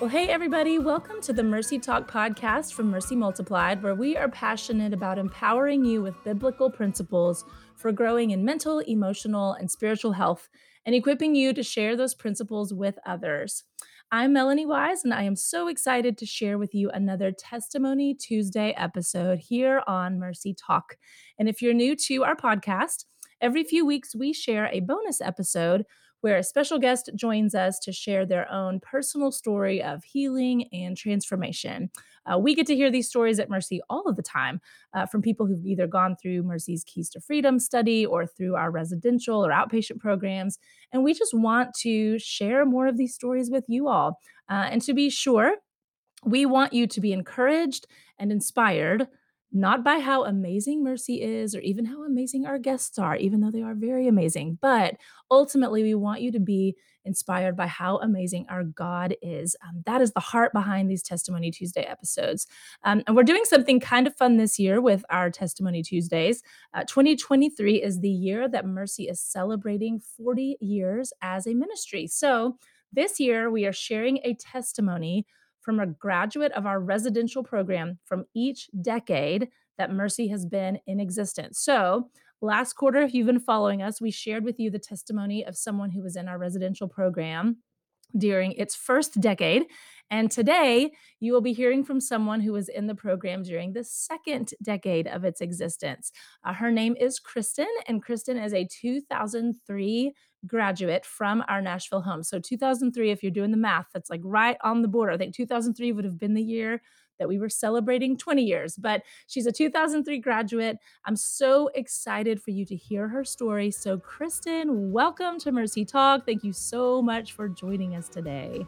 Well, hey, everybody, welcome to the Mercy Talk podcast from Mercy Multiplied, where we are passionate about empowering you with biblical principles for growing in mental, emotional, and spiritual health and equipping you to share those principles with others. I'm Melanie Wise, and I am so excited to share with you another Testimony Tuesday episode here on Mercy Talk. And if you're new to our podcast, every few weeks we share a bonus episode where a special guest joins us to share their own personal story of healing and transformation. Uh, we get to hear these stories at Mercy all of the time uh, from people who've either gone through Mercy's Keys to Freedom study or through our residential or outpatient programs. And we just want to share more of these stories with you all. Uh, and to be sure, we want you to be encouraged and inspired not by how amazing Mercy is or even how amazing our guests are, even though they are very amazing, but ultimately we want you to be inspired by how amazing our God is. Um, that is the heart behind these Testimony Tuesday episodes. Um, and we're doing something kind of fun this year with our Testimony Tuesdays. Uh, 2023 is the year that Mercy is celebrating 40 years as a ministry. So this year we are sharing a testimony from a graduate of our residential program from each decade that Mercy has been in existence. So, last quarter, if you've been following us, we shared with you the testimony of someone who was in our residential program during its first decade. And today, you will be hearing from someone who was in the program during the second decade of its existence. Uh, her name is Kristin, and Kristin is a 2003 graduate from our Nashville home. So 2003, if you're doing the math, that's like right on the border. I think 2003 would have been the year that we were celebrating 20 years. But she's a 2003 graduate. I'm so excited for you to hear her story. So, Kristin, welcome to Mercy Talk. Thank you so much for joining us today.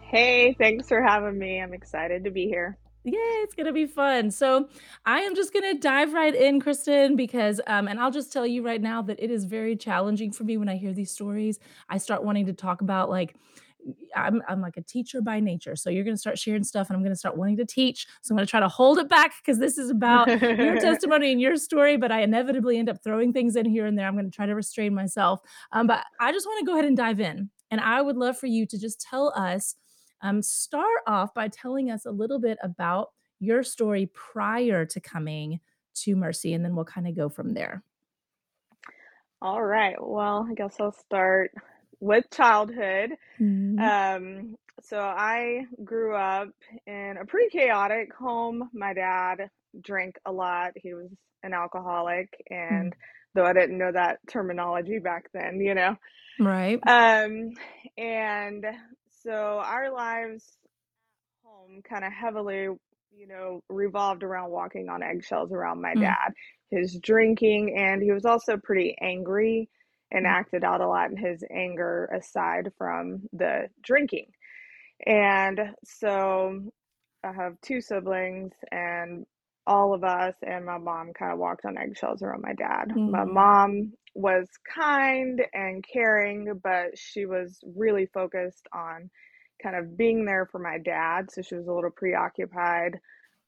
Hey, thanks for having me. I'm excited to be here. Yeah, it's gonna be fun. So I am just gonna dive right in, Kristin, because um, and I'll just tell you right now that it is very challenging for me when I hear these stories. I start wanting to talk about like I'm I'm like a teacher by nature. So you're gonna start sharing stuff and I'm gonna start wanting to teach. So I'm gonna try to hold it back because this is about your testimony and your story, but I inevitably end up throwing things in here and there. I'm gonna try to restrain myself. Um, but I just want to go ahead and dive in. And I would love for you to just tell us um, start off by telling us a little bit about your story prior to coming to Mercy, and then we'll kind of go from there. All right. Well, I guess I'll start with childhood. Mm-hmm. Um, so I grew up in a pretty chaotic home. My dad drank a lot. He was an alcoholic, and mm-hmm. though I didn't know that terminology back then, you know. Right. Um, and so our lives home kind of heavily, you know, revolved around walking on eggshells around my mm. dad, his drinking, and he was also pretty angry and mm. acted out a lot in his anger aside from the drinking. And so I have two siblings, and all of us and my mom kind of walked on eggshells around my dad. Mm. My mom was kind and caring, but she was really focused on kind of being there for my dad. So she was a little preoccupied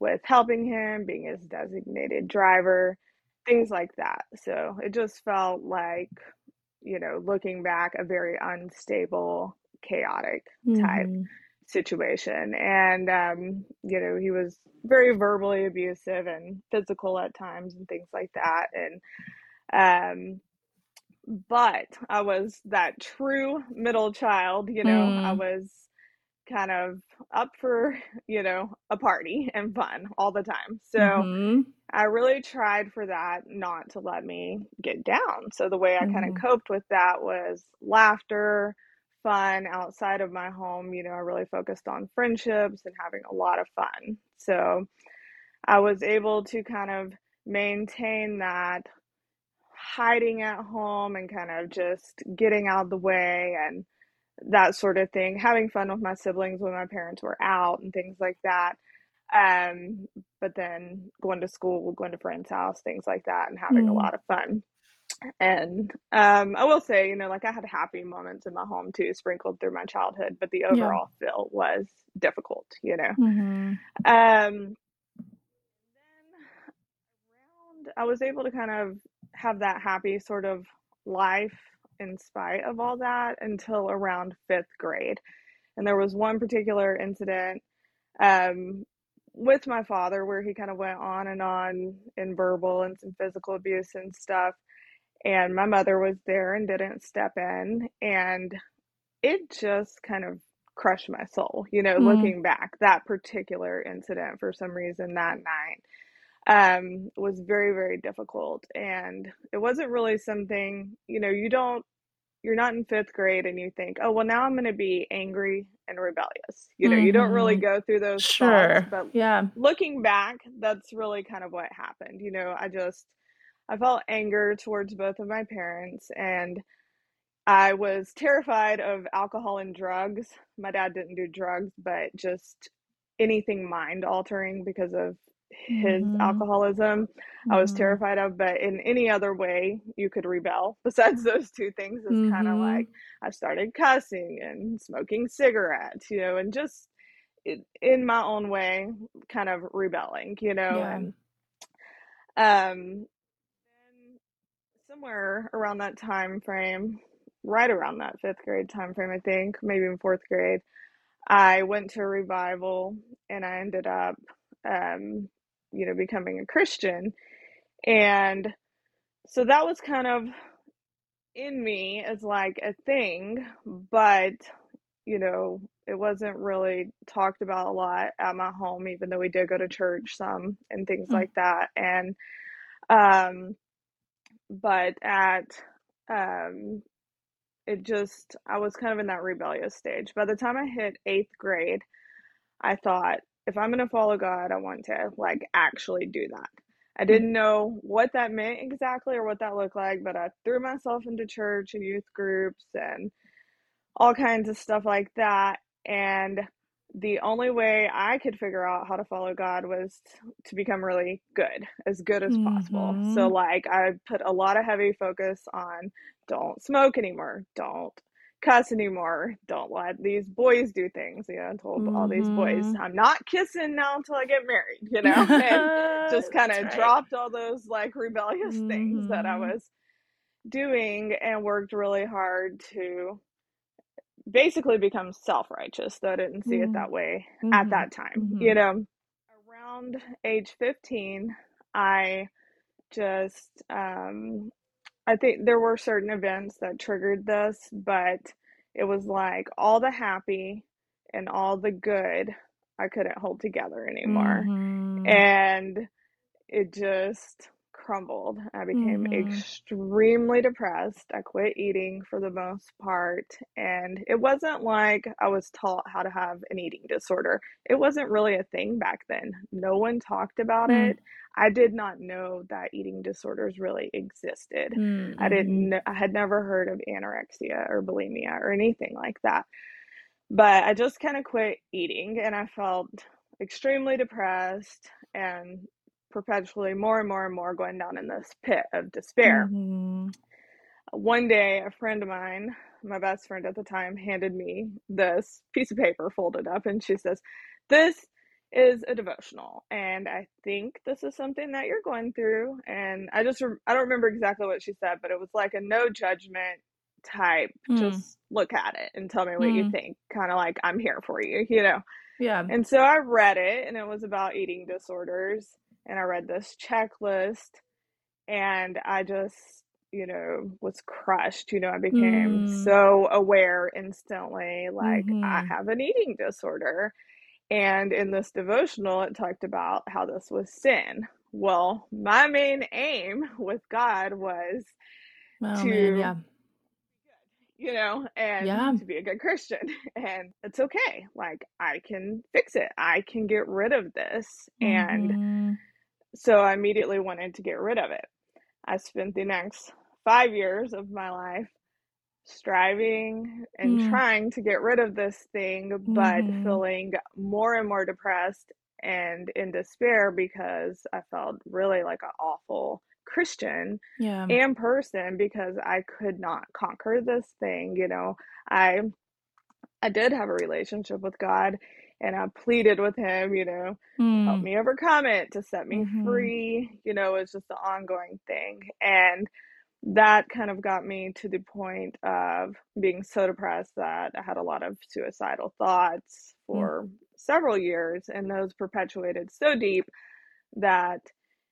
with helping him, being his designated driver, things like that. So it just felt like, you know, looking back, a very unstable, chaotic type mm-hmm. situation. And, um, you know, he was very verbally abusive and physical at times and things like that. And, um, but I was that true middle child, you know, mm. I was kind of up for, you know, a party and fun all the time. So mm-hmm. I really tried for that not to let me get down. So the way I mm-hmm. kind of coped with that was laughter, fun outside of my home. You know, I really focused on friendships and having a lot of fun. So I was able to kind of maintain that hiding at home and kind of just getting out of the way and that sort of thing, having fun with my siblings when my parents were out and things like that. Um, but then going to school, going to friends' house, things like that, and having mm. a lot of fun. And um, I will say, you know, like I had happy moments in my home too, sprinkled through my childhood, but the overall yeah. feel was difficult, you know. Mm-hmm. Um, then around, I was able to kind of have that happy sort of life in spite of all that until around fifth grade. And there was one particular incident um, with my father where he kind of went on and on in verbal and some physical abuse and stuff. And my mother was there and didn't step in. And it just kind of crushed my soul, you know, mm. looking back. That particular incident, for some reason, that night um, was very, very difficult. And it wasn't really something, you know, you don't you're not in fifth grade and you think, oh, well, now I'm going to be angry and rebellious. You know, mm-hmm. you don't really mm-hmm. go through those sure. thoughts. But yeah. looking back, that's really kind of what happened. You know, I just, I felt anger towards both of my parents and I was terrified of alcohol and drugs. My dad didn't do drugs, but just anything mind altering because of his mm-hmm. alcoholism mm-hmm. i was mm-hmm. terrified of but in any other way you could rebel besides those two things is mm-hmm. kind of like i started cussing and smoking cigarettes you know and just it, in my own way kind of rebelling you know yeah. and um somewhere around that time frame right around that fifth grade time frame i think maybe in fourth grade i went to a revival and i ended up um, you know, becoming a Christian. And so that was kind of in me as like a thing, but you know, it wasn't really talked about a lot at my home, even though we did go to church some and things mm-hmm. like that. And, um, but at, um, it just, I was kind of in that rebellious stage. By the time I hit eighth grade, I thought, if I'm going to follow God, I want to like actually do that. I mm. didn't know what that meant exactly or what that looked like, but I threw myself into church and youth groups and all kinds of stuff like that. And the only way I could figure out how to follow God was to become really good, as good as mm-hmm. possible. So, mm-hmm. like, I put a lot of heavy focus on don't smoke anymore, don't cuss anymore. Don't let these boys do things. You know, I told mm-hmm. all these boys, mm-hmm. I'm not kissing now until I get married, you know, and just kind of right. dropped all those like rebellious mm-hmm. things that I mm-hmm. was doing and worked really hard to basically become self righteous, though I didn't see mm-hmm. it that way at mm-hmm. that time. You know, around age 15, I just um, I think there were certain events that triggered this, but it was like all the happy and all the good I couldn't hold together anymore. Mm-hmm. And it just crumbled. I became mm-hmm. extremely depressed. I quit eating for the most part. And it wasn't like I was taught how to have an eating disorder. It wasn't really a thing back then. No one talked about mm-hmm. it. I did not know that eating disorders really existed. Mm-hmm. I didn't I had never heard of anorexia or bulimia or anything like that. But I just kind of quit eating and I felt extremely depressed and perpetually more and more and more going down in this pit of despair. Mm-hmm. One day, a friend of mine, my best friend at the time, handed me this piece of paper folded up, and she says, This is a devotional and i think this is something that you're going through and i just i don't remember exactly what she said but it was like a no judgment type mm. just look at it and tell me what mm. you think kind of like i'm here for you you know yeah and so i read it and it was about eating disorders and I read this checklist and I just, you know, was crushed. You know, I became mm. so aware instantly like mm-hmm. I have an eating disorder. And in this devotional, it talked about how this was sin. Well, my main aim with God was oh, to, man, yeah. you know, and yeah. to be a good Christian. And it's okay. Like, I can fix it, I can get rid of this. Mm-hmm. And so I immediately wanted to get rid of it. I spent the next five years of my life striving and mm. trying to get rid of this thing, but mm-hmm. feeling more and more depressed and in despair because I felt really like an awful Christian yeah. and person because I could not conquer this thing. You know, I I did have a relationship with God and I pleaded with him, you know, mm. help me overcome it, to set me mm-hmm. free. You know, it's just an ongoing thing. And that kind of got me to the point of being so depressed that I had a lot of suicidal thoughts Mm. for several years, and those perpetuated so deep that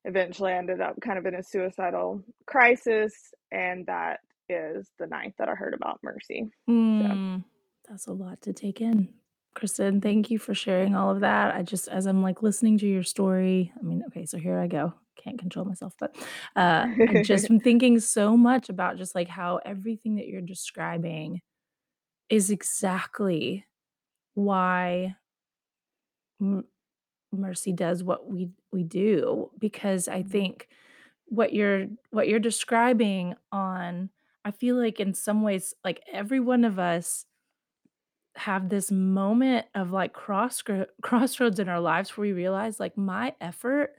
eventually I ended up kind of in a suicidal crisis, and that is the night that I heard about Mercy. So Mm, that's a lot to take in. Kristin, thank you for sharing all of that. I just as I'm, like, listening to your story I mean, okay, so here I go. Can't control myself, but, uh, I just am thinking so much about just, like, how everything that you're describing is exactly why M Mercy does what we we do, because I Mhm. think what you're what you're describing on I feel like in some ways, like, every one of us have this moment of, like, crossgro crossroads in our lives where we realize, like, my effort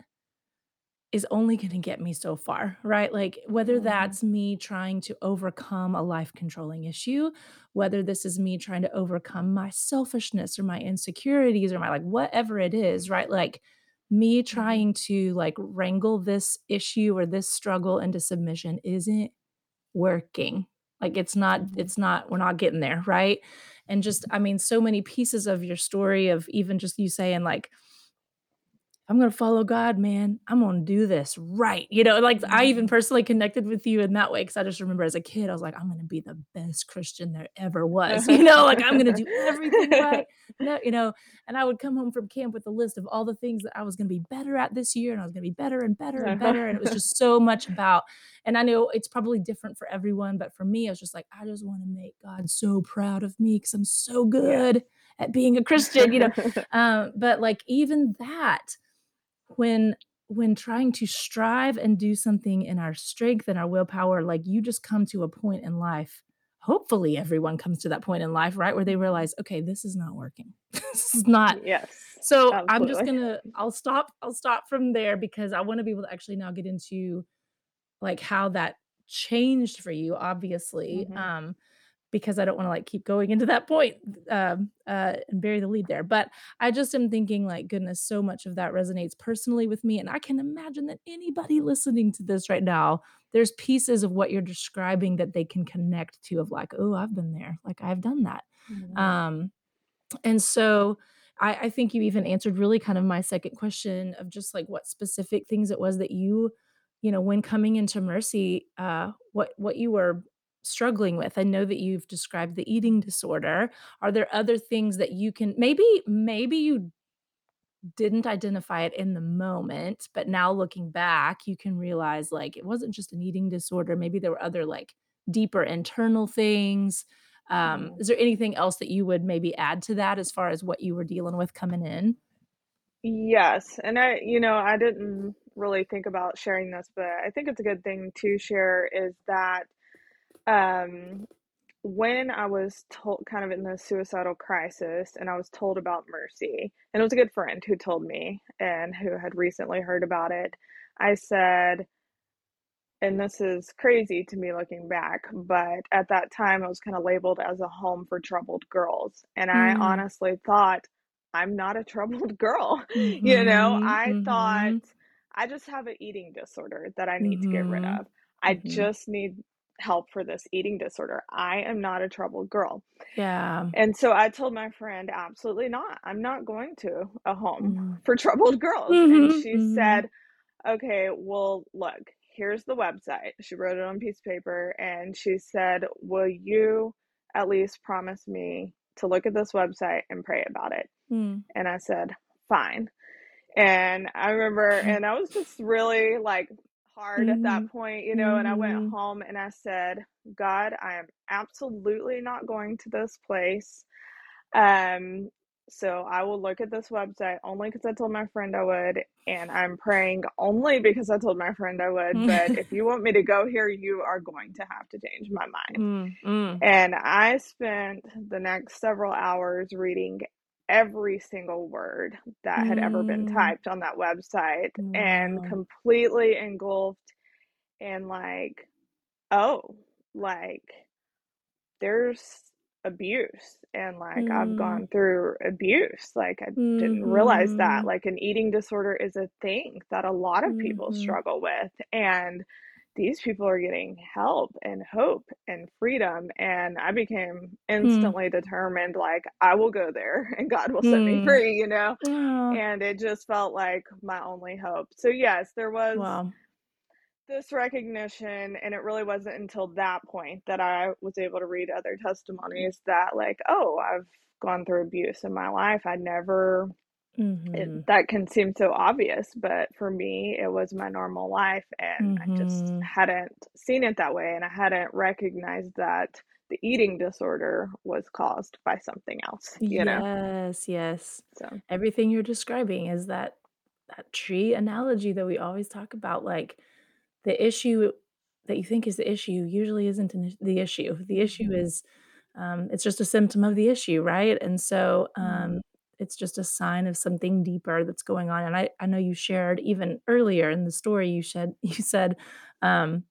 is only gonna get me so far, right? Like, whether Mhm. that's me trying to overcome a life-controlling issue, whether this is me trying to overcome my selfishness or my insecurities or my like, whatever it is, right? Like, me Mhm. trying to, like, wrangle this issue or this struggle into submission isn't working. Like, it's not Mhm. it's not we're not getting there, right? And just I mean, so many pieces of your story of even just you saying, like "I'm gonna follow God, man. I'm gonna do this right." You know, like, I even Mhm. personally connected with you in that way because I just remember as a kid, I was like, "I'm gonna be the best Christian there ever was." You know? Like, "I'm gonna do everything right." No you know? And I would come home from camp with a list of all the things that I was gonna be better at this year, and I was gonna be better and better and better, and it was just so much about and I know it's probably different for everyone, but for me, I was just like, "I just wanna make God so proud of me because I'm so Yeah. good at being a Christian." You know? Um, but, like, even that, when when trying to strive and do something in our strength and our willpower, like, you just come to a point in life hopefully, everyone comes to that point in life, right, where they realize, "Okay, this is not working. This is not" Yes. So, I'm just gonna I'll stop I'll stop from there because I wanna be able to actually now get into, like, how that changed for you, obviously, Mhm. um, because I don't wanna, like, keep going into that point, um, uh, and bury the lead there. But I just am thinking, like, goodness, so much of that resonates personally with me, and I can imagine that anybody listening to this right now, there's pieces of what you're describing that they can connect to of like, oh, I've been there." Like, "I've done that." Mhm. Um, and so I I think you even answered really kind of my 2nd question of just, like, what specific things it was that you you know, when coming into Mercy, uh, what what you were struggling with. I know that you've described the eating disorder. Are there other things that you can maybe maybe you didn't identify it in the moment, but now looking back, you can realize, like, it wasn't just an eating disorder, maybe there were other, like, deeper internal things. Um, Mhm. is there anything else that you would maybe add to that as far as what you were dealing with coming in? Yes, and I you know, I didn't really think about sharing this, but I think it's a good thing to share is that, um, when I was told, kind of in the suicidal crisis and I was told about Mercy, and it was a good friend who told me and who had recently heard about it, I said and this is crazy to me looking back, but at that time, I was kinda labeled as a home for troubled girls, and I Mm. honestly thought, "I'm not a troubled girl." You know? Mhm, I thought, mhm. "I just have a eating disorder that I need to get rid Mhm, of. I mhm. just need help for this eating disorder. I am not a troubled girl." Yeah. And so I told my friend, "Absolutely not. I'm not going to a home Mm. for troubled girls." And Mhm, she mhm. said, "Okay, well, look, here's the website." She wrote it on a piece of paper, and she said, "Will you at least promise me to look at this website and pray about it?" Mm. And I said, "Fine." And I remember and I was just really, like, hard at that Mhm, point, you know, and I went mhm. home and I said, "God, I am absolutely not going to this place. Um, so I will look at this website only because I told my friend I would, and I'm praying only because I told my friend I would, but if you want me to go here, you are going to have to change my mind." Mm, mm. And I spent the next several hours reading every single word that had ever been Mm. typed on that website and completely engulfed in, like, "Oh, like, there's abuse, and, like, I've Mm. gone through abuse." Like, I didn't realize that, Mhm. like, an eating disorder is a thing that a lot of people Mhm. struggle with, and these people are getting help and hope and freedom and i became hmm. instantly determined like i will go there and god will set me hmm. free you know and it just felt like my only hope so yes there was wow. this recognition and it really wasn't until that point that i was able to read other testimonies that like oh i've gone through abuse in my life i never Mm-hmm. It, that can seem so obvious, but for me, it was my normal life, and mm-hmm. I just mm-hmm. hadn't seen it that way, and I hadn't recognized that the eating disorder was caused by something else. You yes, know? yes. Yes. So everything you're describing is that that tree analogy that we always talk about. Like the issue that you think is the issue usually isn't the issue. The issue mm-hmm. is um, it's just a symptom of the issue, right? And so um, mm-hmm it's just a sign of something deeper that's going on. And I, I know you shared even earlier in the story, you said, you said, um,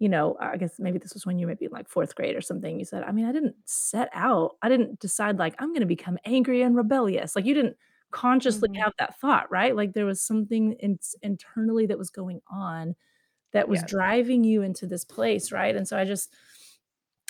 you know, I guess maybe this was when you might be like fourth grade or something. You said, I mean, I didn't set out, I didn't decide like I'm going to become angry and rebellious. Like you didn't consciously mm-hmm. have that thought, right? Like there was something in, internally that was going on that was yes. driving you into this place, right? And so I just,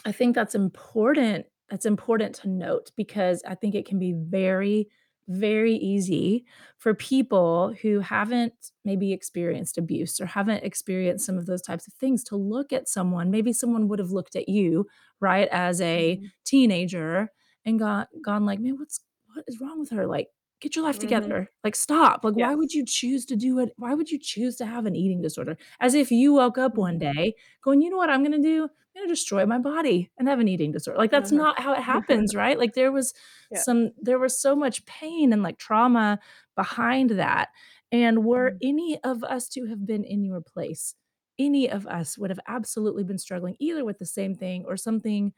I think that's important that's important to note because I think it can be very, very easy for people who haven't maybe experienced abuse or haven't experienced some of those types of things to look at someone. Maybe someone would have looked at you, right, as a mm-hmm. teenager and got gone like, man, what's what is wrong with her? Like, get your life mm-hmm. together. Like, stop. Like, yes. why would you choose to do it? Why would you choose to have an eating disorder? As if you woke up one mm-hmm. day going, you know what I'm gonna do? I'm going to destroy my body and have an eating disorder. Like that's mm-hmm. not how it happens, right? Like there was yeah. some there was so much pain and like trauma behind that. And were mm-hmm. any of us to have been in your place, any of us would have absolutely been struggling either with the same thing or something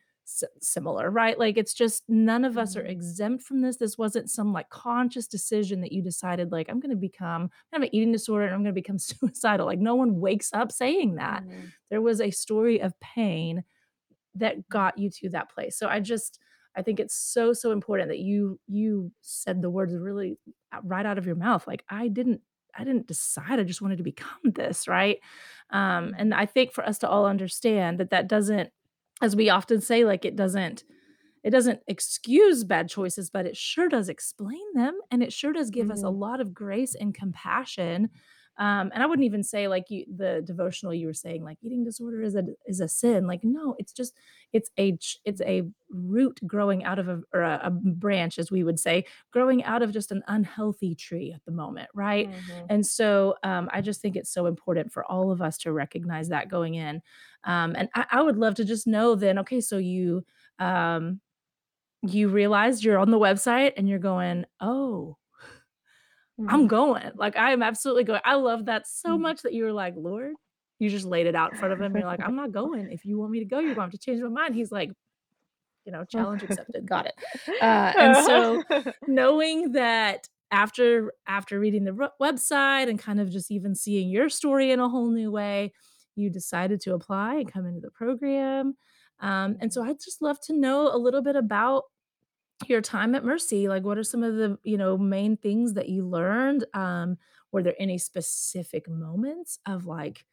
similar, right? Like it's just none of us are mm-hmm. exempt from this. This wasn't some like conscious decision that you decided, like, I'm going to become, I have an eating disorder and I'm going to become suicidal. Like, no one wakes up saying that. Mm-hmm. There was a story of pain that got you to that place. So I just, I think it's so, so important that you, you said the words really right out of your mouth. Like, I didn't I didn't decide I just wanted to become this, right? Um, and I think for us to all understand that that doesn't as we often say like it doesn't it doesn't excuse bad choices but it sure does explain them and it sure does give mm-hmm. us a mm-hmm. lot of grace and compassion um, and I wouldn't even say like you, the devotional you were saying like eating disorder is a is a sin. Like no, it's just it's a it's a root growing out of a or a, a branch, as we would say, growing out of just an unhealthy tree at the moment, right? Mm-hmm. And so um, I just think it's so important for all of us to recognize that going in. Um, and I, I would love to just know then, okay, so you um, you realized you're on the website and you're going, oh I'm mm-hmm. going. Like I am absolutely going. I love that so mm-hmm. much that you were like, Lord, you just laid it out in front of him. You're like, I'm not going. If you want me to go, you're going to have to change my mind. He's like, you know, challenge accepted. Got it. Uh, and so knowing that after after reading the website and kind of just even seeing your story in a whole new way, you decided to apply and come into the program. Um, and so I'd just love to know a little bit about your time at Mercy, like what are some of the, you know, main things that you learned? Um, were there any specific moments of like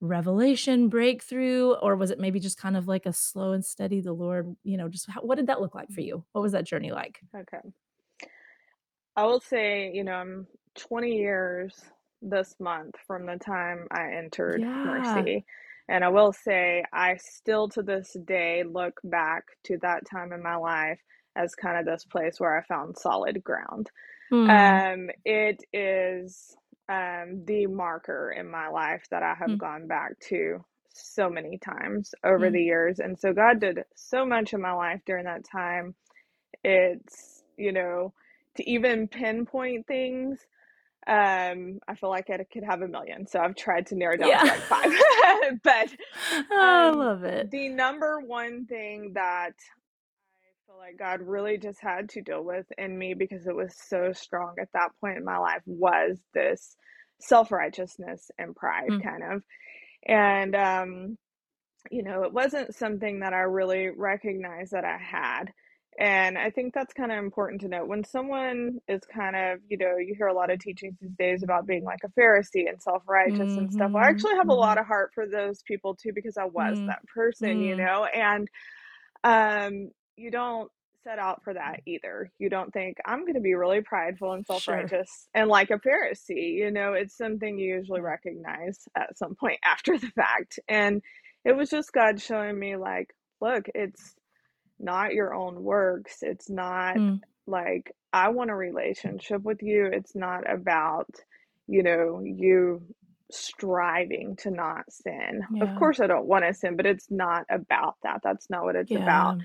revelation, breakthrough, or was it maybe just kind of like a slow and steady, the Lord, you know, just how, what did that look like for you? What was that journey like? Okay. I will say, you know, I'm 20 years this month from the time I entered Yeah. Mercy. And I will say, I still to this day look back to that time in my life as kind of this place where I found solid ground. Mm. Um, it is um, the marker in my life that I have mm. gone back to so many times over mm. the years. And so God did so much in my life during that time. It's, you know, to even pinpoint things um i feel like i could have a million so i've tried to narrow down yeah. to like five but um, oh, i love it the number one thing that like God really just had to deal with in me because it was so strong at that point in my life was this self righteousness and pride mm. kind of. And, um, you know, it wasn't something that I really recognized that I had And I think that's kind of important to note. When someone is kind of, you know, you hear a lot of teachings these days about being like a Pharisee and self righteous and stuff. I Mhm, actually have a lot mhm. of heart for those people too because I was Mm, that person, you mm. know? And um, you don't set out for that either. You don't think, I'm going to be really prideful and self Sure. and like a Pharisee. You know, it's something you usually recognize at some point after the fact. And it was just God showing me, like, look, it's not your own works. It's not Mm. like, I want a relationship with you. It's not about, you know, you striving to not sin. Of course, I don't want to sin, but it's not about that. That's not what it's about.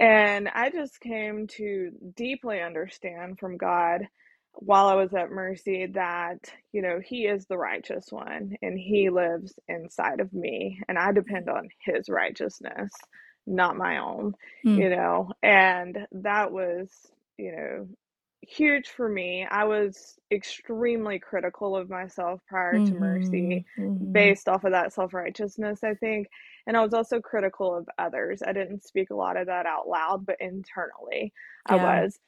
And I just came to deeply understand from God while I was at Mercy that, you know, He is the righteous one and He lives inside of me, and I depend on His righteousness, not my own, Mm. you know. And that was, you know, huge for me. I was extremely critical of myself prior to Mercy Mhm, mhm. based off of that self righteousness, I think. And I was also critical of others. I didn't speak a lot of that out loud, but internally I was.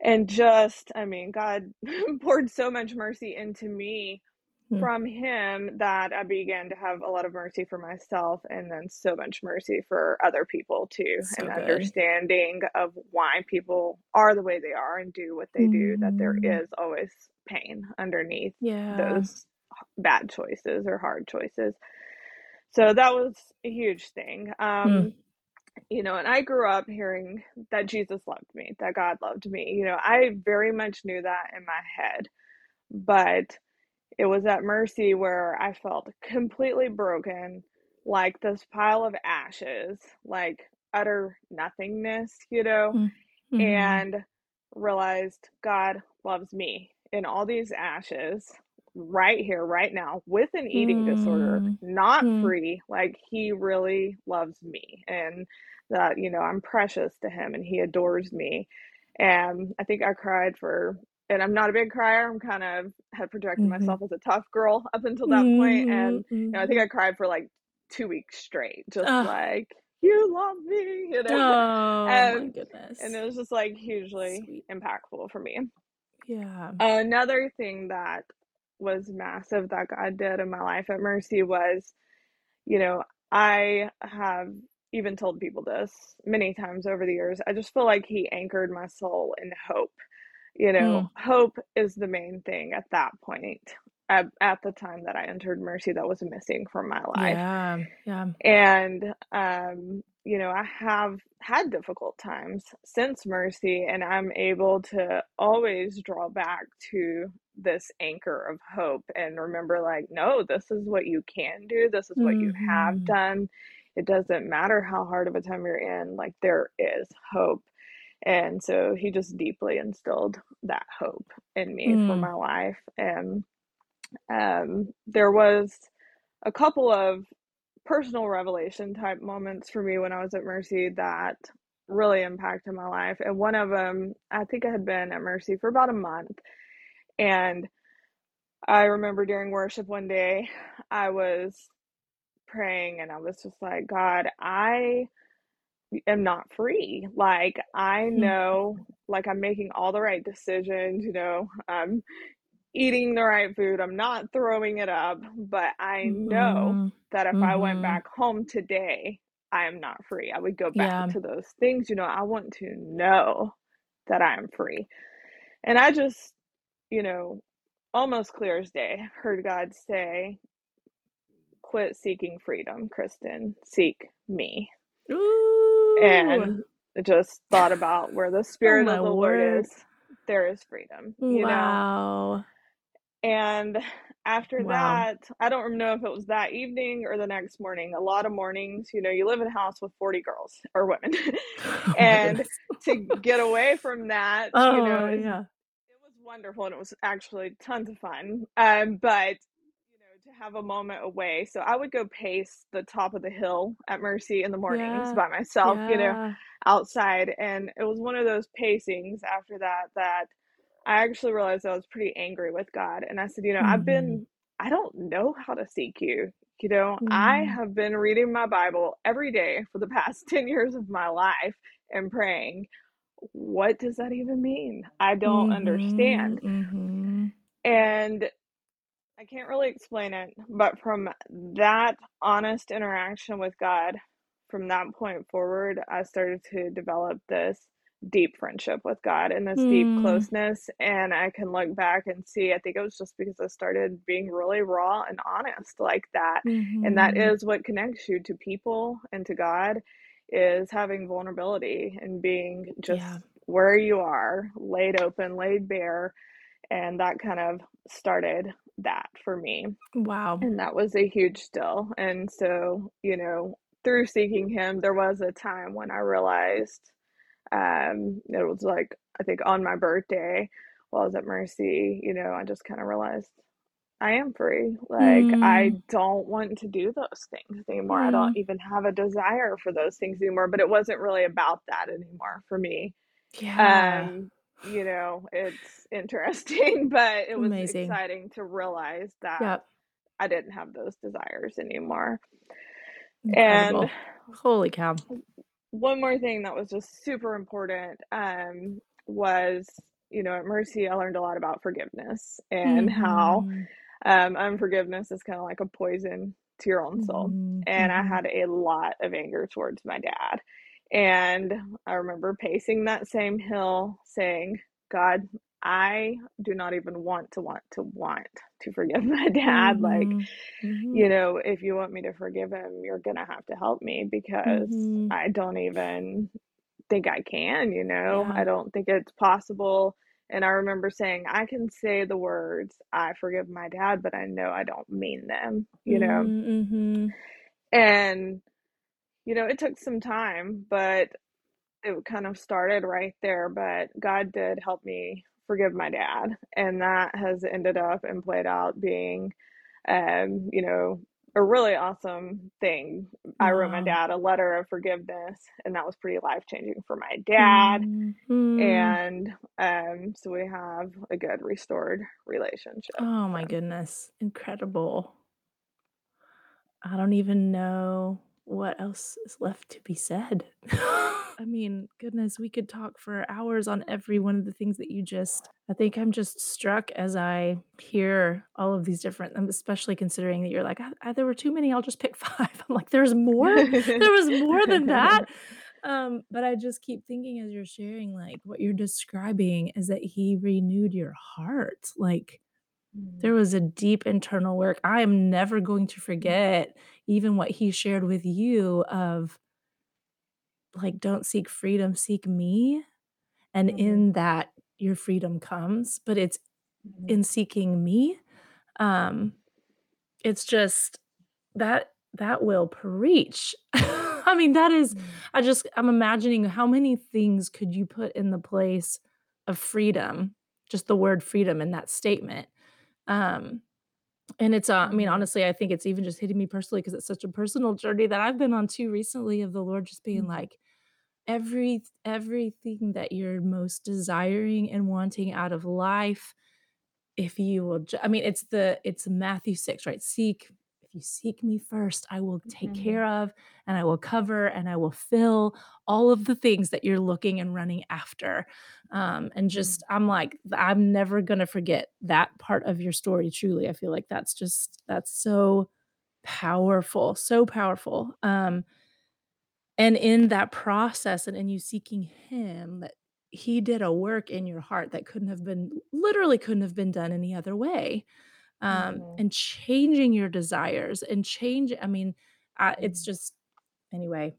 And just, I mean, God poured so much mercy into me Mm. from Him that I began to have a lot of mercy for myself and then so much mercy for other people too, So and good. understanding of why people are the way they are and do what they do, that there Mhm. always pain underneath Yeah. those bad choices or hard choices. So that was a huge thing. Um, Mm. you know, and I grew up hearing that Jesus loved me, that God loved me. You know, I very much knew that in my head, but it was at Mercy where I felt completely broken, like this pile of ashes, like utter nothingness, you know, Mm. Mhm. and realized God loves me in all these ashes right here, right now, with an eating disorder, Mm. not Mm. free. Like he really loves me and that, you know, I'm precious to him and he adores me. And I think I cried for, and I'm not a big crier. I'm kind of had projected Mhm. myself as a tough girl up until that point, Mhm, And, you know, I think mhm. I cried for like two weeks straight, just Ugh. like, you love me, you know? Oh my and, and it was just like hugely Sweet. impactful for me. Yeah. Another thing that was massive that God did in my life at Mercy was, you know, I have even told people this many times over the years. I just feel like He anchored my soul in hope. You know, Mm. hope is the main thing at that point. At, at the time that I entered Mercy, that was missing from my life. Yeah. Yeah. And, um, you know, I have had difficult times since Mercy, and I'm able to always draw back to this anchor of hope and remember, like, no, this is what you can do, this is what you have Mhm. done. It doesn't matter how hard of a time you're in, like, there is hope. And so he just deeply instilled that hope in me for Mm. my life. And um, there was a couple of personal revelation type moments for me when I was at Mercy that really impacted my life. And one of them, I think I had been at Mercy for about a month. And I remember during worship one day, I was praying and I was just like, God, I am not free. Like, I Mm. know, like, I'm making all the right decisions, you know, I'm eating the right food, I'm not throwing it up, but I know Mhm. that if I went Mhm. back home today, I am not free. I would go back Yeah. to those things, you know, I want to know that I am free. And I just, you know, almost clear as day, heard God say, quit seeking freedom, Kristin, seek me. Ooh. And just thought about where the Oh spirit my of the Lord word. is, there is freedom, you know. And after Wow. that, I don't know if it was that evening or the next morning. A lot of mornings, you know, you live in a house with 40 girls or women. Oh and to get away from that, you know, Oh, is yeah. it was wonderful and it was actually tons of fun. Um, but you know, to have a moment away. So I would go pace the top of the hill at Mercy in the mornings Yeah. by myself, you know, outside. And it was one of those pacings after that that I actually realized I was pretty angry with God. And I said, you know, I've Mhm. been, I don't know how to seek you. You know, I Mm. have been reading my Bible every day for the past 10 years of my life, and praying, "What does that even mean? I don't Mhm, understand." mhm. And I can't really explain it, but from that honest interaction with God, from that point forward, I started to develop this deep friendship with God and this deep Hmm. closeness, and I can look back and see I think it was just because I started being really raw and honest like that, and that Mhm. is what connects you to people and to God, is having vulnerability and being Yeah. just where you are, laid open, laid bare, and that kind of started that for me, Wow. and that was a huge deal, and so, you know, through seeking Him, there was a time when I realized, um, it was, like, I think on my birthday while I was at Mercy, you know, I just kinda realized, I am free, like, I Mm. don't want to do those things anymore, I don't Mm. even have a desire for those things anymore, but it wasn't really about that anymore for me. Yeah. Um, you know, it's interesting, but it was Amazing. exciting to realize that Yep. I didn't have those desires anymore. And Holy cow. One more thing that was just super important, um, was, you know, at Mercy, I learned a lot about forgiveness and how, Mhm. um, unforgiveness is kinda like a poison to your own soul, Mhm, and I mhm. had a lot of anger towards my dad, and I remember pacing that same hill saying, "God, I do not even want to want to want to forgive my dad, like, Mhm, mhm. you know, if you want me to forgive him, you're gonna have to help me because Mhm. I don't even think I can, you know, I don't think it's possible," and I remember saying, "I can say the words, 'I forgive my dad,' but I know I don't mean them," you know? Mm, mhm. And, you know, it took some time, but it kind of started right there, but God did help me forgive my dad, and that has ended up and played out being, um, you know, a really awesome thing. I wrote my dad a letter of forgiveness, and that was pretty life-changing for my dad, Mhm. and, um, so we have a good restored relationship, Oh my so goodness, incredible. I don't even know what else is left to be said. I mean, goodness, we could talk for hours on every one of the things that you just I think I'm just struck as I hear all of these different especially considering that you're like, "Uh, uh, there were too many, I'll just pick 5." I'm like, "There's more? There was more than that?" Um, but I just keep thinking as you're sharing, like, what you're describing is that he renewed your heart, like, there Mhm. was a deep internal work. I am never going to forget even what he shared with you of like, "Don't seek freedom, seek me," and Mhm. in that, your freedom comes, but it's Mhm. in seeking me, um, it's just that that will preach. I mean, that is Mm. I just I'm imagining how many things could you put in the place of freedom, just the word freedom in that statement, um, and it's, uh I mean, Mhm. honestly, I think it's even just hitting me personally because it's such a personal journey that I've been on too recently of the Lord just being Mhm. like, every everything that you're most desiring and wanting out of life, if you will ju" I mean, it's the it's Matthew 6, right? "Seek you seek me first, I will take Mhm. care of, and I will cover, and I will fill all of the things that you're looking and running after," um, and just I'm like, I'm never gonna forget that part of your story, truly, I feel like that's just that's so powerful, so powerful, um and in that process and in you seeking him, that he did a work in your heart that couldn't have been literally couldn't have been done any other way, um, Mhm. and changing your desires and change I mean, it's Mhm. just anyway,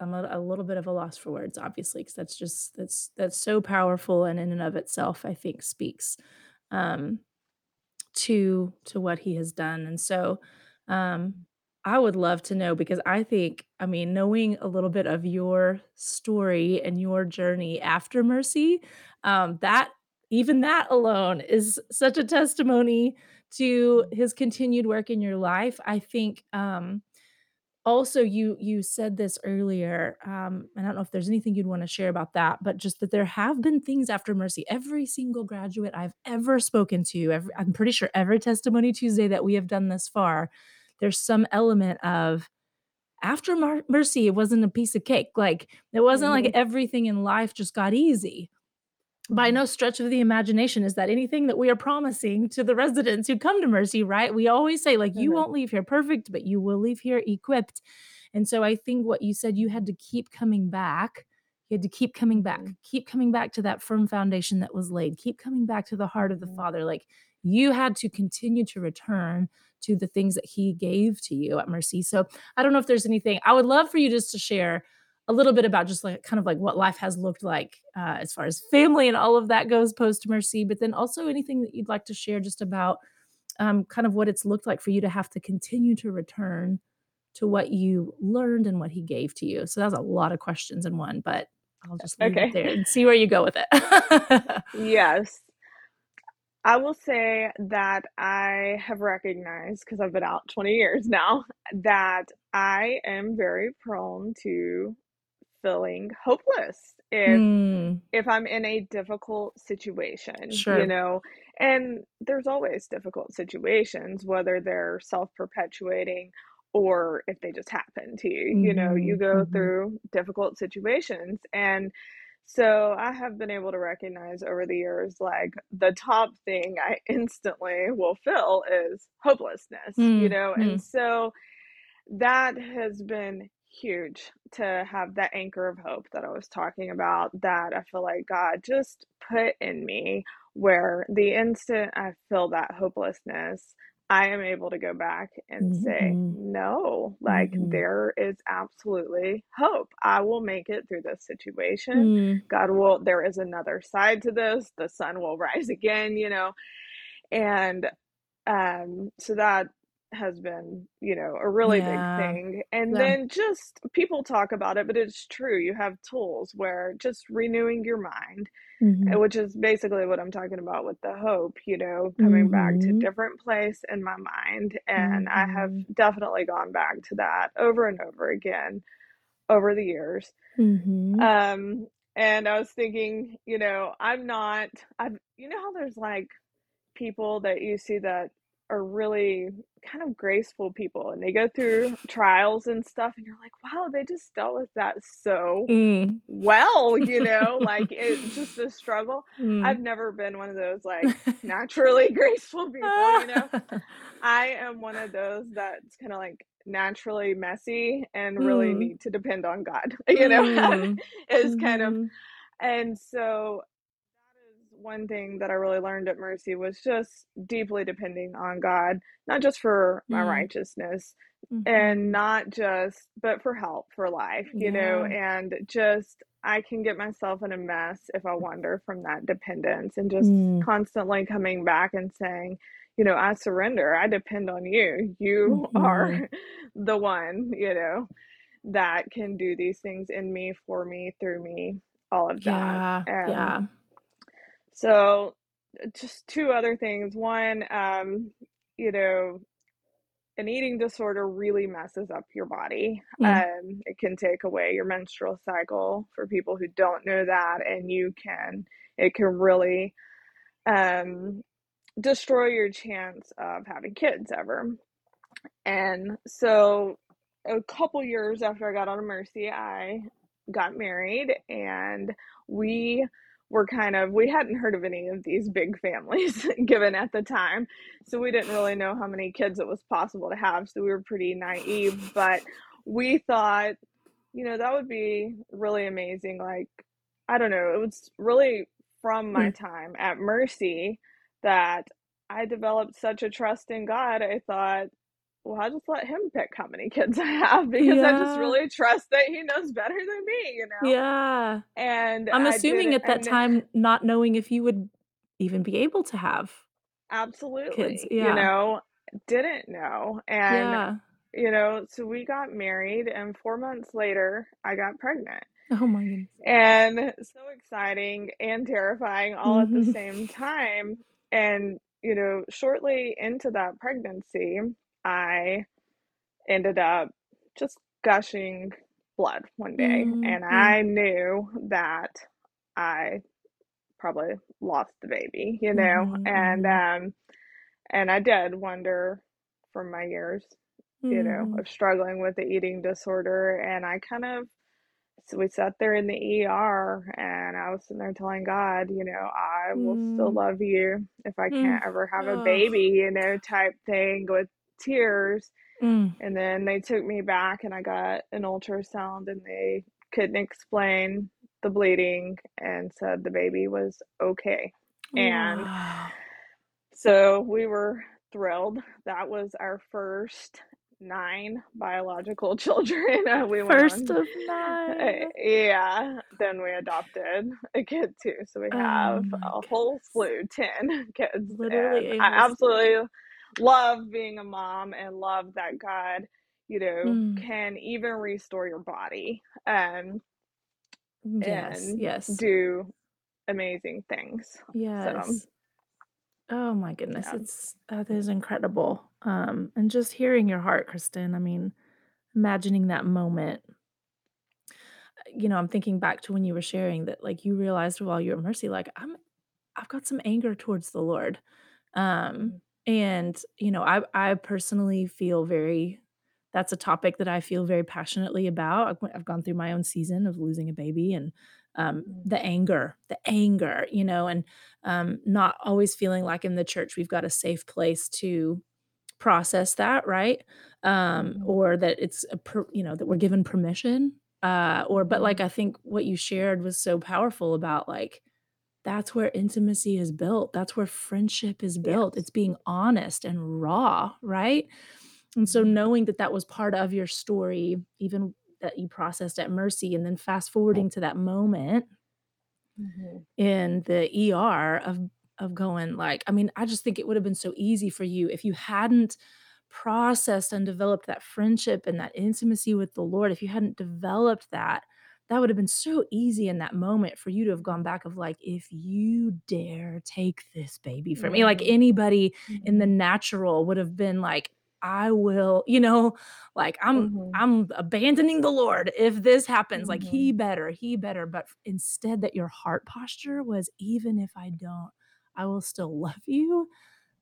I'm at a little bit of a loss for words, obviously, because that's just that's that's so powerful and in and of itself, I think speaks, um, to to what he has done, and so, um, I would love to know because I think I mean, knowing a little bit of your story and your journey after Mercy, um, that even that alone is such a testimony to Mm. his continued work in your life. I think, um, also you you said this earlier, um, I don't know if there's anything you'd wanna share about that, but just that there have been things after Mercy. Every single graduate I've ever spoken to, every I'm pretty sure every Testimony Tuesday that we have done thus far, there's some element of after Mar- mercy it wasn't a piece of cake like it wasn't Mhm. like everything in life just got easy by no stretch of the imagination is that anything that we are promising to the residents who come to mercy right? We always say like you Mhm. won't leave here perfect but you will leave here equipped. And so i think what you said you had to keep coming back. You had to keep coming back. Mhm. keep coming back to that firm foundation that was laid. Keep coming back to the heart of the Mhm. father. Like you had to continue to return to the things that he gave to you at mercy. So i don't know if there's anything i would love for you just to share a little bit about just like kind of like what life has looked like uh, as far as family and all of that goes post mercy but then also anything that you'd like to share just about um, kind of what it's looked like for you to have to continue to return to what you learned and what he gave to you so that's a lot of questions in one but i'll just leave Okay. it there and see where you go with it Yes. I will say that I have recognized, because I've been out 20 years now, that I am very prone to feeling hopeless if Mm, if I'm in a difficult situation, you know. And there's always difficult situations, whether they're self-perpetuating or if they just happen to you. You know, you Mhm, go mhm. through difficult situations and so I have been able to recognize over the years, like the top thing I instantly will feel is hopelessness, you Mm, know? And mm. so that has been huge to have that anchor of hope that I was talking about that I feel like God just put in me where the instant I feel that hopelessness, I am able to go back and say, Mhm, no, like mhm. there is absolutely hope. I will make it through this situation. Mm, God will, there is another side to this. The sun will rise again, you know, and um, so that has been, you know, a really big thing. And yeah. then just people talk about it, but it's true. You have tools where just renewing your mind, uh, Mhm, which is basically what I'm talking about with the hope, you know, coming back to a mhm, different place in my mind. And I have mhm, definitely gone back to that over and over again over the years. mhm. Um, and I was thinking, you know, I'm not, I've, you know, how there's like people that you see that are really kind of graceful people and they go through trials and stuff and you're like, wow, they just dealt with that so Mm. well, you know, like it's just a struggle. I've Mm. never been one of those like naturally graceful people, you know. I am one of those that's kind of like naturally messy and really Mm. need to depend on God, you know, Mm. is kind of Mhm. and so one thing that I really learned at Mercy was just deeply depending on God, not just for my Mm. righteousness and Mhm. not just, but for help for life, you know, and just I can get myself in a mess if I wander from that dependence and just Mm. constantly coming back and saying, you know, I surrender. I depend on you. You are Mhm. the one, you know, that can do these things in me, for me, through me, all of that. Yeah, Um, yeah. So just two other things. One, um, you know, an eating disorder really messes up your body. Mm. Um, it can take away your menstrual cycle for people who don't know that, and you can, it can really um, destroy your chance of having kids ever. And so, a couple years after I got out of Mercy, I got married, and we were kind of we hadn't heard of any of these big families given at the time, so we didn't really know how many kids it was possible to have. So we were pretty naive, but we thought, you know, that would be really amazing. Like, I don't know, it was really from my Mm. time at Mercy that I developed such a trust in God. I thought, well, I'll just let him pick how many kids I have because I just really trust that he knows better than me, you know? Yeah. And I'm I assuming at that time not knowing if you would even be able to have absolutely, kids. absolutely, you know, didn't know. And, Yeah. you know, so we got married, and four months later, I got pregnant. Oh my goodness. And so exciting and terrifying all at the Mhm. same time. And, you know, shortly into that pregnancy, I ended up just gushing blood one day. Mm, And mm, I knew that I probably lost the baby, you know? mhm, And, um, and I did wonder from my years you know, Mm. of struggling with the eating disorder. And I kind of, so we sat there in the ER and I was sitting there telling God, you know, I will still Mm. love you if I Mm. can't ever have a baby, you know, type thing with tears. Mm. And then they took me back and I got an ultrasound and they couldn't explain the bleeding and said the baby was okay. And Wow. so we were thrilled. That was our first nine biological children uh, we went First of Uh, nine. yeah, then we adopted a kid too. So we Oh have my a whole slew, 10 kids. Literally I absolutely love being a mom and love that God, you know, Mm. can even restore your body um, Yes, and yes, do amazing things. So, yes. Oh my goodness, yeah. it's that is incredible. Um, and just hearing your heart, Kristin, I mean, imagining that moment. You know, I'm thinking back to when you were sharing that, like, you realized while you were Mercy, like, I'm I've got some anger towards the Lord. Um, Mhm. And, you know, I I personally feel very that's a topic that I feel very passionately about. I've I've gone through my own season of losing a baby and, um, the anger the anger, you know, and, um, not always feeling like in the church we've got a safe place to process that, right? Um, Mhm. or that it's a per you know, that we're given permission, uh, or but, like, Mhm. I think what you shared was so powerful about, like, that's where intimacy is built, that's where friendship is built, Yes. it's being honest and raw, right? And so Mhm. knowing that that was part of your story, even that you processed at Mercy, and then fast forwarding to that moment Mhm. in the ER of of going, like I mean, I just think it would have been so easy for you if you hadn't processed and developed that friendship and that intimacy with the Lord, if you hadn't developed that, that would have been so easy in that moment for you to have gone back of like, "If you dare take this baby from me," like Mhm. anybody in the Mhm. natural would have been like, "I will" you know, like, "I'm Mhm. I'm abandoning the Lord if this happens, like, he better, he better," but instead that your heart posture was, "Even if I don't, I will still love you,"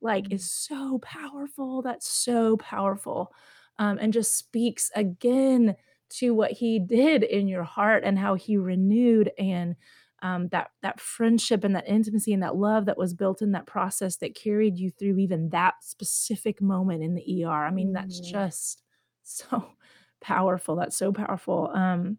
like, is Mhm. so powerful, that's so powerful, um, and just speaks again to what he did in your heart and how he renewed and, um, that that friendship and that intimacy and that love that was built in that process that carried you through even that specific moment in the ER. I mean, that's Mhm. just so powerful, that's so powerful, um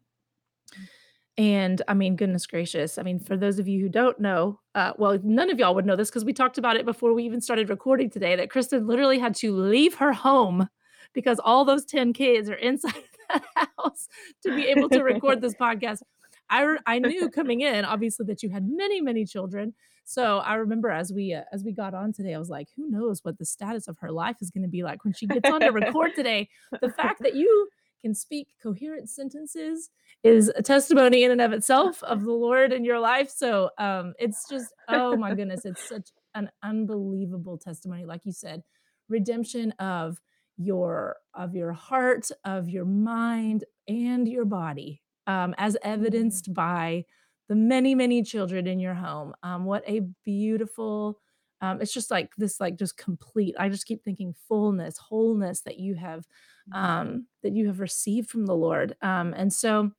and I mean, goodness gracious, I mean, for those of you who don't know, uh, well, none of y'all would know this because we talked about it before we even started recording today, that Kristin literally had to leave her home because all those 10 kids are inside house to be able to record this podcast. I, I knew coming in, obviously, that you had many, many children, so I remember as we, uh, as we got on today, I was like, "Who knows what the status of her life is gonna be like when she gets on to record today?" The fact that you can speak coherent sentences is a testimony in and of itself of the Lord in your life, so, um, it's just oh my goodness, it's such an unbelievable testimony, like you said, redemption of your of your heart, of your mind, and your body, um, as Mhm. evidenced by the many, many children in your home. Um, what a beautiful um, it's just like this, like, just complete I just keep thinking fullness, wholeness that you have, Mhm. um, that you have received from the Lord, um, and so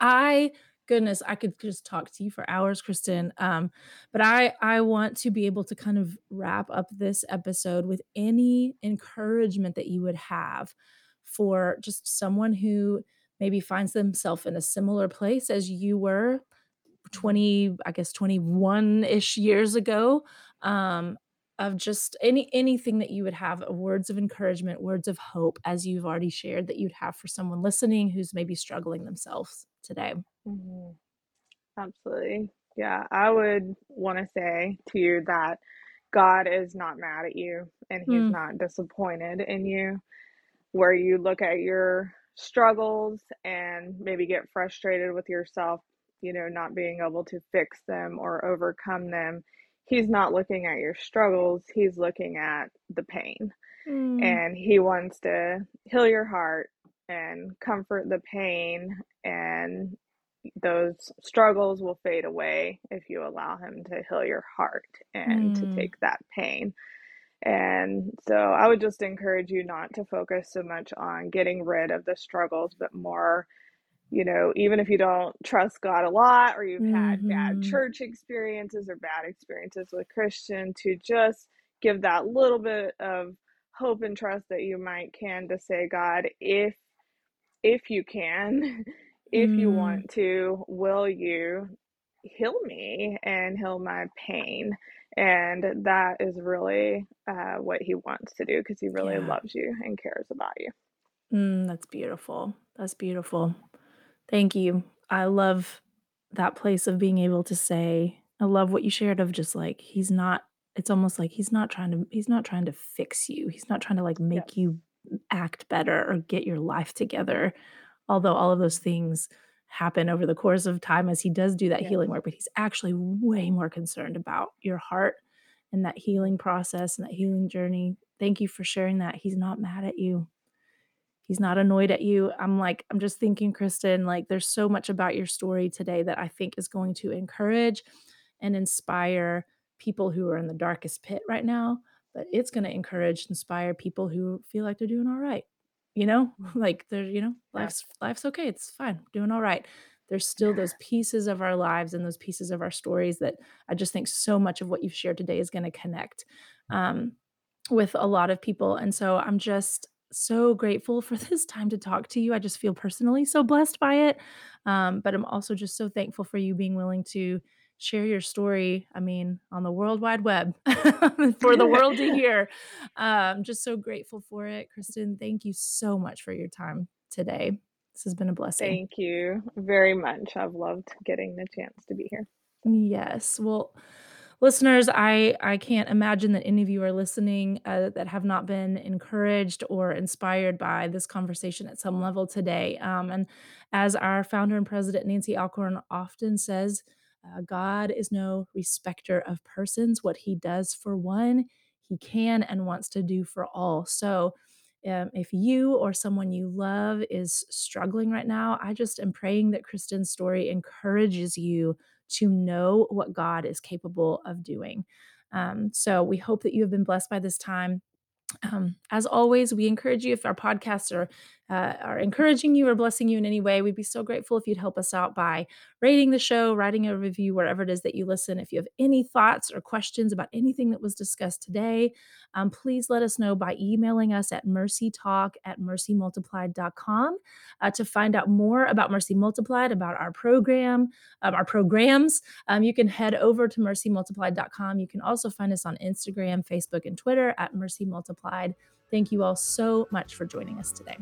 I goodness, I could just talk to you for hours, Kristin, um, but I I want to be able to kind of wrap up this episode with any encouragement that you would have for just someone who maybe finds themselves in a similar place as you were Mhm. 20 I guess, twenty-one-ish years ago, um, of just any anything that you would have, uh, words of encouragement, words of hope, as you've already shared, that you'd have for someone listening who's maybe struggling themselves today. Mhm. Absolutely. Yeah, I would wanna say to you that God is not mad at you, and he's Mm. not disappointed in you, where you look at your struggles and maybe get frustrated with yourself, you know, not being able to fix them or overcome them. He's not looking at your struggles, he's looking at the pain, Mm. and he wants to heal your heart and comfort the pain, and those struggles will fade away if you allow him to heal your heart and to Mm. take that pain. And so I would just encourage you not to focus so much on getting rid of the struggles, but more, you know, even if you don't trust God a lot or you've had bad Mhm. church experiences or bad experiences with Christian, to just give that little bit of hope and trust that you might can to say, God, if if you can, if you Mm. want to, will you heal me and heal my pain? And that is really uh, what he wants to do because he really Yeah. loves you and cares about you. Mm, that's beautiful. That's beautiful. Thank you. I love that place of being able to say I love what you shared of just, like, he's not it's almost like he's not trying to he's not trying to fix you. He's not trying to, like, make you act better or get your life together, although all of those things happen over the course of time as he does do that Yes. healing work, but he's actually way more concerned about your heart and that healing process and that healing journey. Thank you for sharing that. He's not mad at you. He's not annoyed at you. I'm like I'm just thinking, Kristin, like, there's so much about your story today that I think is going to encourage and inspire people who are in the darkest pit right now, but it's gonna encourage, inspire people who feel like they're doing all right. You know? Mhm. Like, they're you know, life's life's okay, it's fine, doing all right. There's still those pieces of our lives and those pieces of our stories that I just think so much of what you've shared today is gonna connect, um, with a lot of people, and so I'm just so grateful for this time to talk to you. I just feel personally so blessed by it, um, but I'm also just so thankful for you being willing to share your story, I mean, on the World Wide Web for the world to hear. Um, just so grateful for it. Kristin, thank you so much for your time today. This has been a blessing. Thank you very much. I've loved getting the chance to be here. Yes. Well, listeners, I I can't imagine that any of you are listening, uh, that have not been encouraged or inspired by this conversation at some level today, um, and as our founder and president, Nancy Alcorn, often says, uh, "God is no respecter of persons. What he does for one, he can and wants to do for all." So, um, if you or someone you love is struggling right now, I just am praying that Kristin's story encourages you to know what God is capable of doing. Um, so we hope that you have been blessed by this time. Um, as always, we encourage you if our podcasts are uh, are encouraging you or blessing you in any way, we'd be so grateful if you'd help us out by rating the show, writing a review wherever it is that you listen. If you have any thoughts or questions about anything that was discussed today, um, please let us know by emailing us at mercytalk at mercymultiplied.com uh, to find out more about Mercy Multiplied, about our program, um, our programs. Um, you can head over to mercymultiplied.com. You can also find us on Instagram, Facebook, and Twitter at Mercy Multiplied. Thank you all so much for joining us today.